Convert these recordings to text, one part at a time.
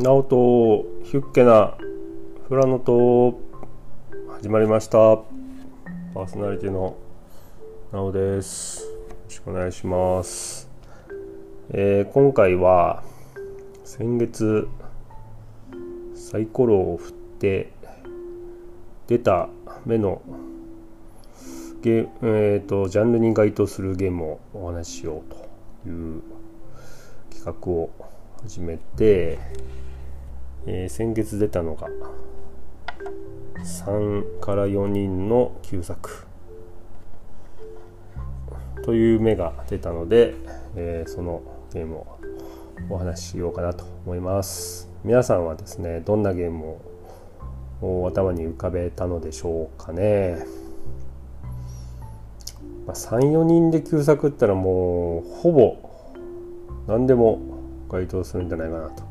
ナオとヒュッケなフラノと始まりました。パーソナリティのナオです。よろしくお願いします、えー今回は先月サイコロを振って出た目のゲーえー、とジャンルに該当するゲームをお話ししようという企画を始めて、えー先月出たのが3から4人の旧作。という目が出たので、えーそのゲームをお話ししようかなと思います。皆さんはですねどんなゲームを頭に浮かべたのでしょうかね、まあ、34人で旧作ったらもうほぼ何でも該当するんじゃないかなと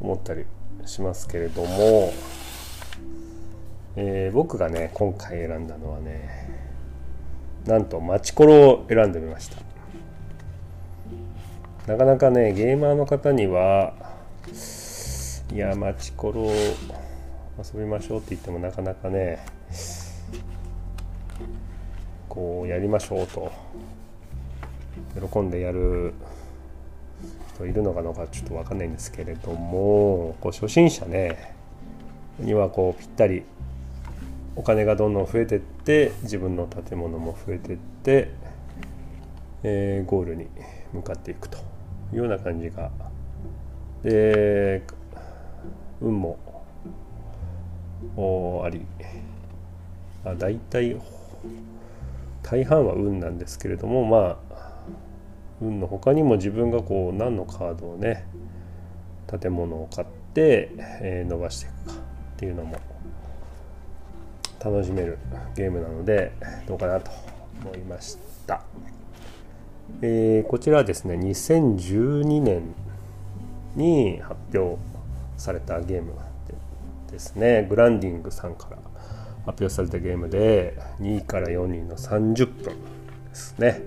思ったりしますけれども、えー僕がね今回選んだのはねなんとマチコロを選んでみました。なかなかねゲーマーの方にはいやマチコロ遊びましょうって言ってもなかなかねこうやりましょうと喜んでやる人いるのかどうかちょっと分かんないんですけれどもこう初心者ねにはこうぴったりお金がどんどん増えてって自分の建物も増えてって、えーゴールに向かっていくというような感じが。で運もおあり。あ大体大半は運なんですけれどもまあ運の他にも自分がこう何のカードをね建物を買って、え伸ばしていくかっていうのも楽しめるゲームなのでどうかなと思いました、えーこちらはですね2012年に発表されたゲームですねグランディングさんから発表されたゲームで2位から4人の30分ですね。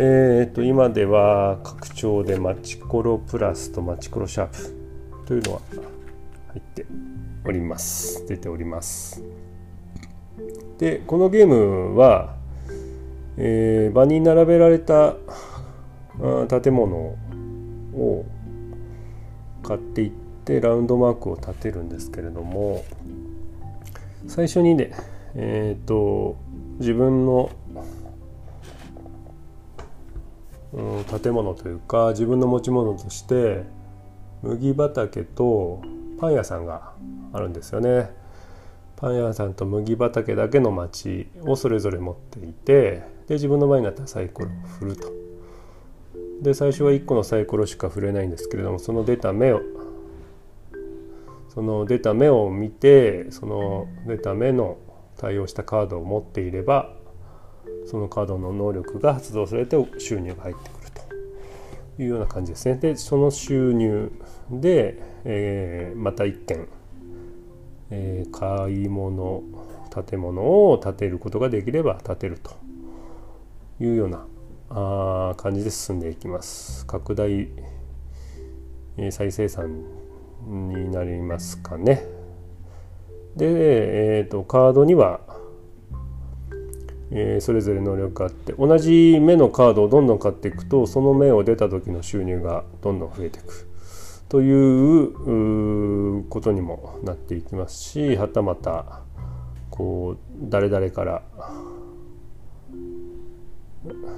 えー、と今では拡張でマチコロプラスとマチコロシャープというのは入っております。出ております。でこのゲームは、えー場に並べられた建物を買っていってラウンドマークを立てるんですけれども最初にねえっ、と自分のうん建物というか自分の持ち物として麦畑とパン屋さんがあるんですよね。パン屋さんと麦畑だけの町をそれぞれ持っていてで自分の前になったらサイコロを振ると。で最初は1個のサイコロしか振れないんですけれどもその出た目をその出た目を見てその出た目の対応したカードを持っていればそのカードの能力が発動されて収入が入ってくるというような感じですね。でその収入で、えーまた1件、えー買い物建物を建てることができれば建てるというようなあ感じで進んでいきます。拡大、えー再生産になりますかね。で、えー、とカードにはえーそれぞれ能力があって同じ目のカードをどんどん買っていくとその目を出た時の収入がどんどん増えていく。ということにもなっていきますしはたまたこう誰々から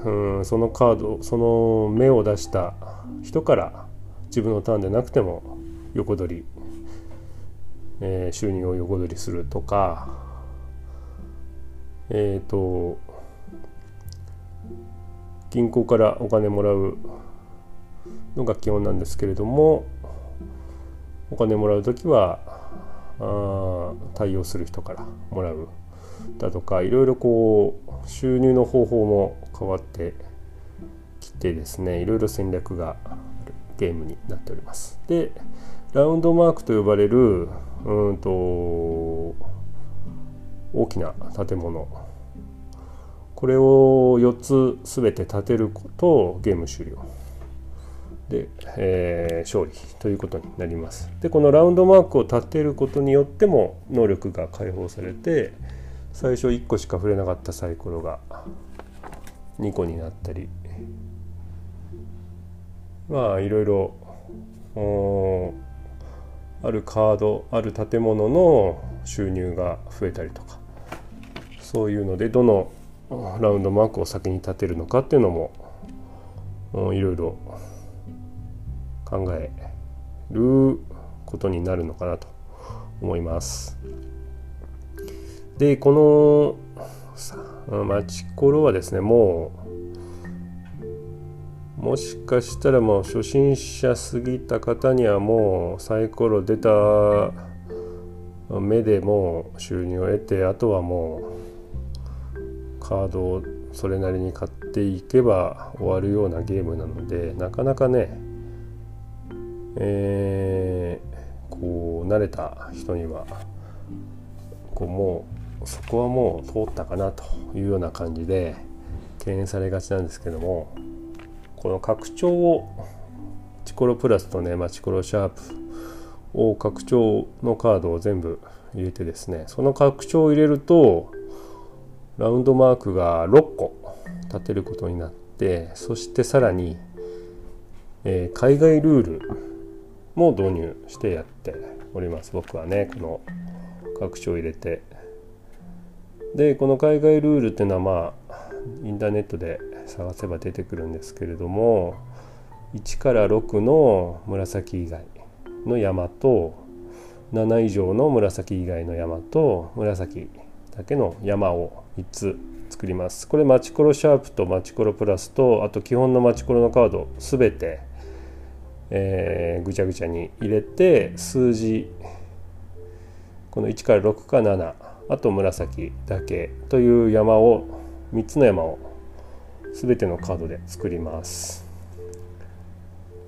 うんそのカードその目を出した人から自分のターンでなくても横取り、えー収入を横取りするとかえっ、と銀行からお金もらうのが基本なんですけれどもお金もらう時はあ対応する人からもらうだとかいろいろこう収入の方法も変わってきてですねいろいろ戦略があるゲームになっております。でラウンドマークと呼ばれるうんと大きな建物。これを4つ全て建てるとゲーム終了。で、えー、勝利ということになります。でこのラウンドマークを立てることによっても能力が解放されて最初1個しか触れなかったサイコロが2個になったり。まあいろいろあるカードある建物の収入が増えたりとか。そういうのでどのラウンドマークを先に立てるのかっていうのもいろいろ考えることになるのかなと思います。でこのマチコロはですねもうもしかしたらもう初心者すぎた方にはもうサイコロ出た目でもう収入を得てあとはもうカードをそれなりに買っていけば終わるようなゲームなのでなかなかねえー、こう慣れた人にはこうもうそこはもう通ったかなというような感じで敬遠されがちなんですけどもこの拡張をチコロプラスとねマチコロシャープを拡張のカードを全部入れてですねその拡張を入れるとラウンドマークが6個立てることになってそしてさらに、えー、海外ルールも導入してやっております。僕はねこの拡張を入れて。でこの海外ルールっていうのはまあインターネットで探せば出てくるんですけれども1から6の紫以外の山と7以上の紫以外の山と紫だけの山を3つ作ります。これマチコロシャープとマチコロプラスとあと基本のマチコロのカード全てえー、ぐちゃぐちゃに入れて数字この1から6か7あと紫だけという山を3つの山を全てのカードで作ります。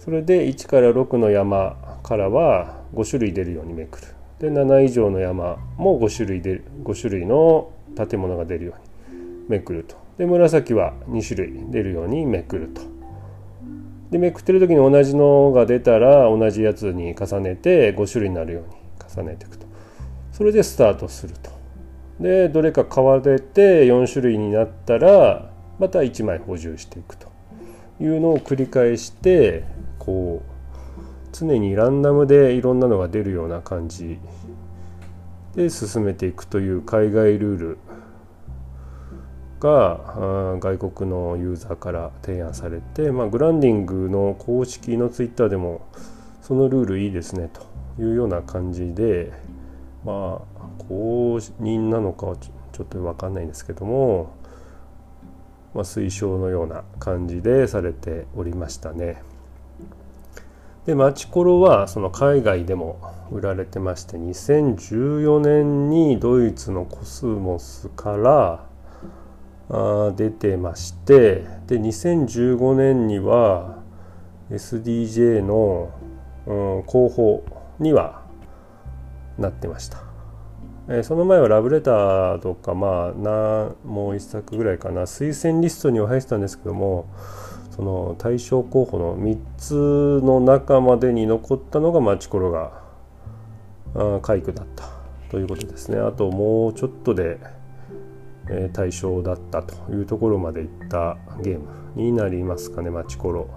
それで1から6の山からは5種類出るようにめくる。で7以上の山も5種類出る5種類の建物が出るようにめくると。で紫は2種類出るようにめくると。でめくってる時に同じのが出たら同じやつに重ねて5種類になるように重ねていくと。それでスタートすると。でどれか買われて4種類になったらまた1枚補充していくと。いうのを繰り返してこう常にランダムでいろんなのが出るような感じで進めていくという海外ルールが外国のユーザーから提案されて、まあ、グランディングの公式のツイッターでもそのルールいいですねというような感じでまあ公認なのかはちょっと分かんないんですけども、まあ、推奨のような感じでされておりましたね。でマチコロはその海外でも売られてまして2014年にドイツのコスモスから出てましてで2015年には SDJ の、うん、広報にはなってました、えー、その前はラブレターとかまあなもう一作ぐらいかな。推薦リストには入ってたんですけどもその対象候補の3つの中までに残ったのがマチコロが快挙だったということですねあともうちょっとでえ対象だったというところまでいったゲームになりますかねマチコロ。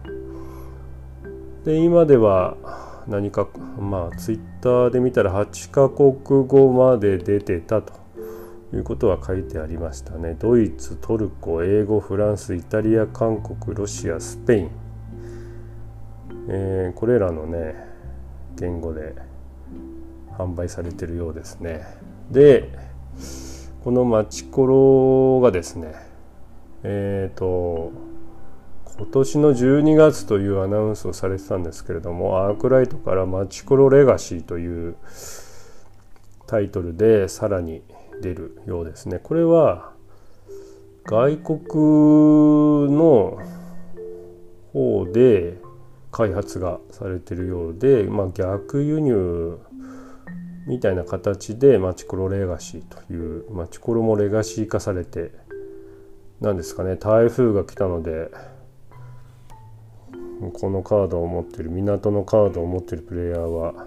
で今では何かまあツイッターで見たら8カ国語まで出てたということは書いてありましたね。ドイツ、トルコ、英語、フランス、イタリア、韓国、ロシア、スペイン。えー、これらのね言語で販売されてるようですね。でこのマチコロがですねえっ、ー、と今年の12月というアナウンスをされてたんですけれどもアークライトからマチコロレガシーというタイトルでさらに出るようですね。これは外国の方で開発がされてるようで、まあ、逆輸入みたいな形でマチコロレガシーというマチコロもレガシー化されて何ですかね。台風が来たのでこのカードを持ってる港のカードを持ってるプレイヤーは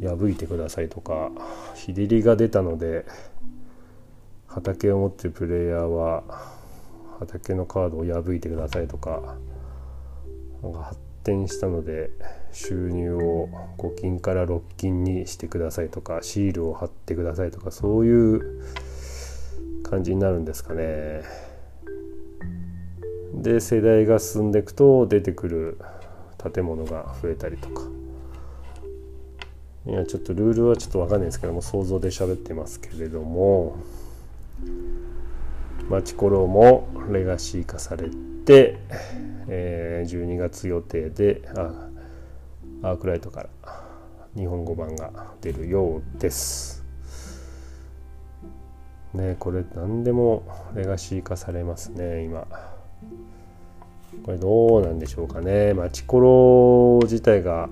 破いてくださいとか日照りが出たので畑を持ってるプレイヤーは畑のカードを破いてくださいとかなんか発展したので収入を5金から6金にしてくださいとかシールを貼ってくださいとかそういう感じになるんですかね。で世代が進んでいくと出てくる建物が増えたりとかいやちょっとルールはちょっと分かんないですけども想像で喋ってますけれどもマチコロもレガシー化されて、えー、12月予定であアークライトから日本語版が出るようです。ねこれ何でもレガシー化されますね今。これどうなんでしょうかね。マチコロ自体が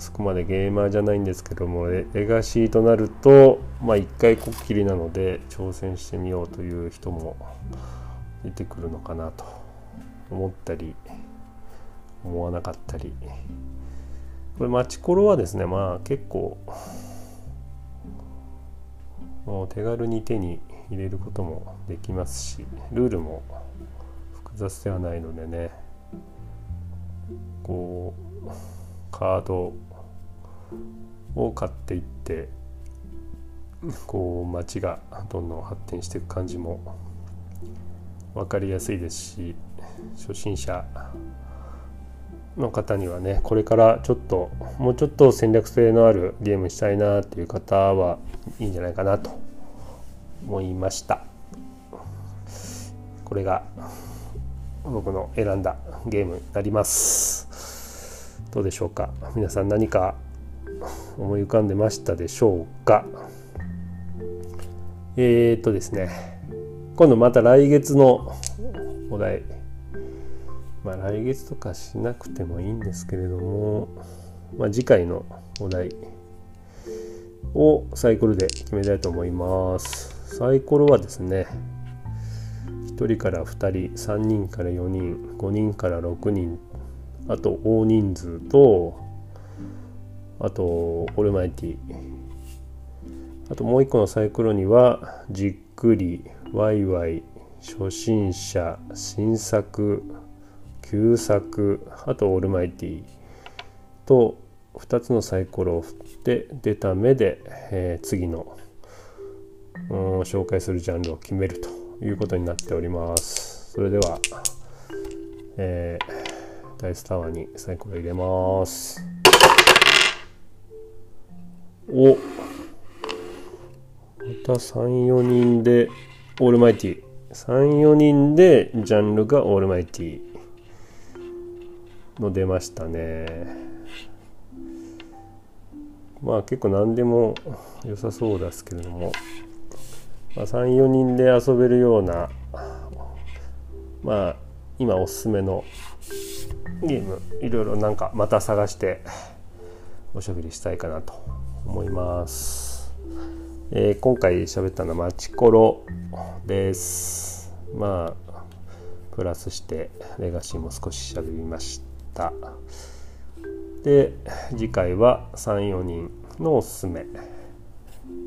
そこまでゲーマーじゃないんですけどもレガシーとなるとまあ一回こっきりなので挑戦してみようという人も出てくるのかなと思ったり思わなかったり。これマチコロはですねまあ結構もう手軽に手に入れることもできますしルールも複雑ではないのでねこうカードを買っていってこう街がどんどん発展していく感じも分かりやすいですし初心者の方にはねこれからちょっともうちょっと戦略性のあるゲームしたいなっていう方はいいんじゃないかなと思いました。これが僕の選んだゲームになります。どうでしょうか？皆さん何か思い浮かんでましたでしょうか。えー、っとですね。今度また来月のお題。まあ来月とかしなくてもいいんですけれども、まあ、次回のお題をサイコロで決めたいと思います。サイコロはですね1人から2人3人から4人5人から6人あと大人数とあとオールマイティあともう一個のサイクロにはじっくりワイワイ初心者新作旧作あとオールマイティと2つのサイコロを振って出た目で、えー、次の、うん、紹介するジャンルを決めるということになっております。それでは、えー、ダイスタワーにサイコロ入れます。お。また34人でオールマイティ34人でジャンルがオールマイティの出ましたね。まあ結構何でも良さそうですけれども、まあ、34人で遊べるようなまあ今おすすめのゲームいろいろなんかまた探しておしゃべりしたいかなと思います。えー、今回喋ったのはマチコロです。まあプラスしてレガシーも少し喋りました。で次回は34人のおすすめ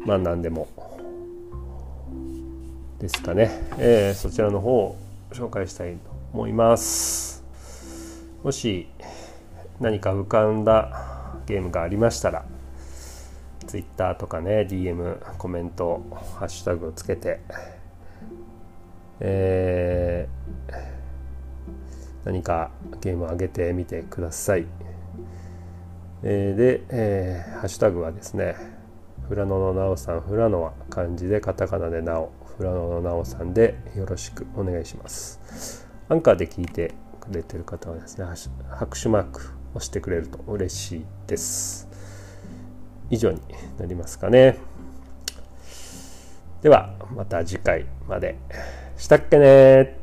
まあ何でもですかね、えー、そちらの方を紹介したいと思いますもし何か浮かんだゲームがありましたら Twitter とかね DM コメントハッシュタグをつけて、えー、何かゲームを上げてみてください、えー、で、えー、ハッシュタグはですねフラノのなおさんフラノは漢字でカタカナでなおフラノのなおさんでよろしくお願いします。アンカーで聞いてくれてる方はですね拍手マーク押してくれると嬉しいです。以上になりますかね。ではまた次回まで。したっけね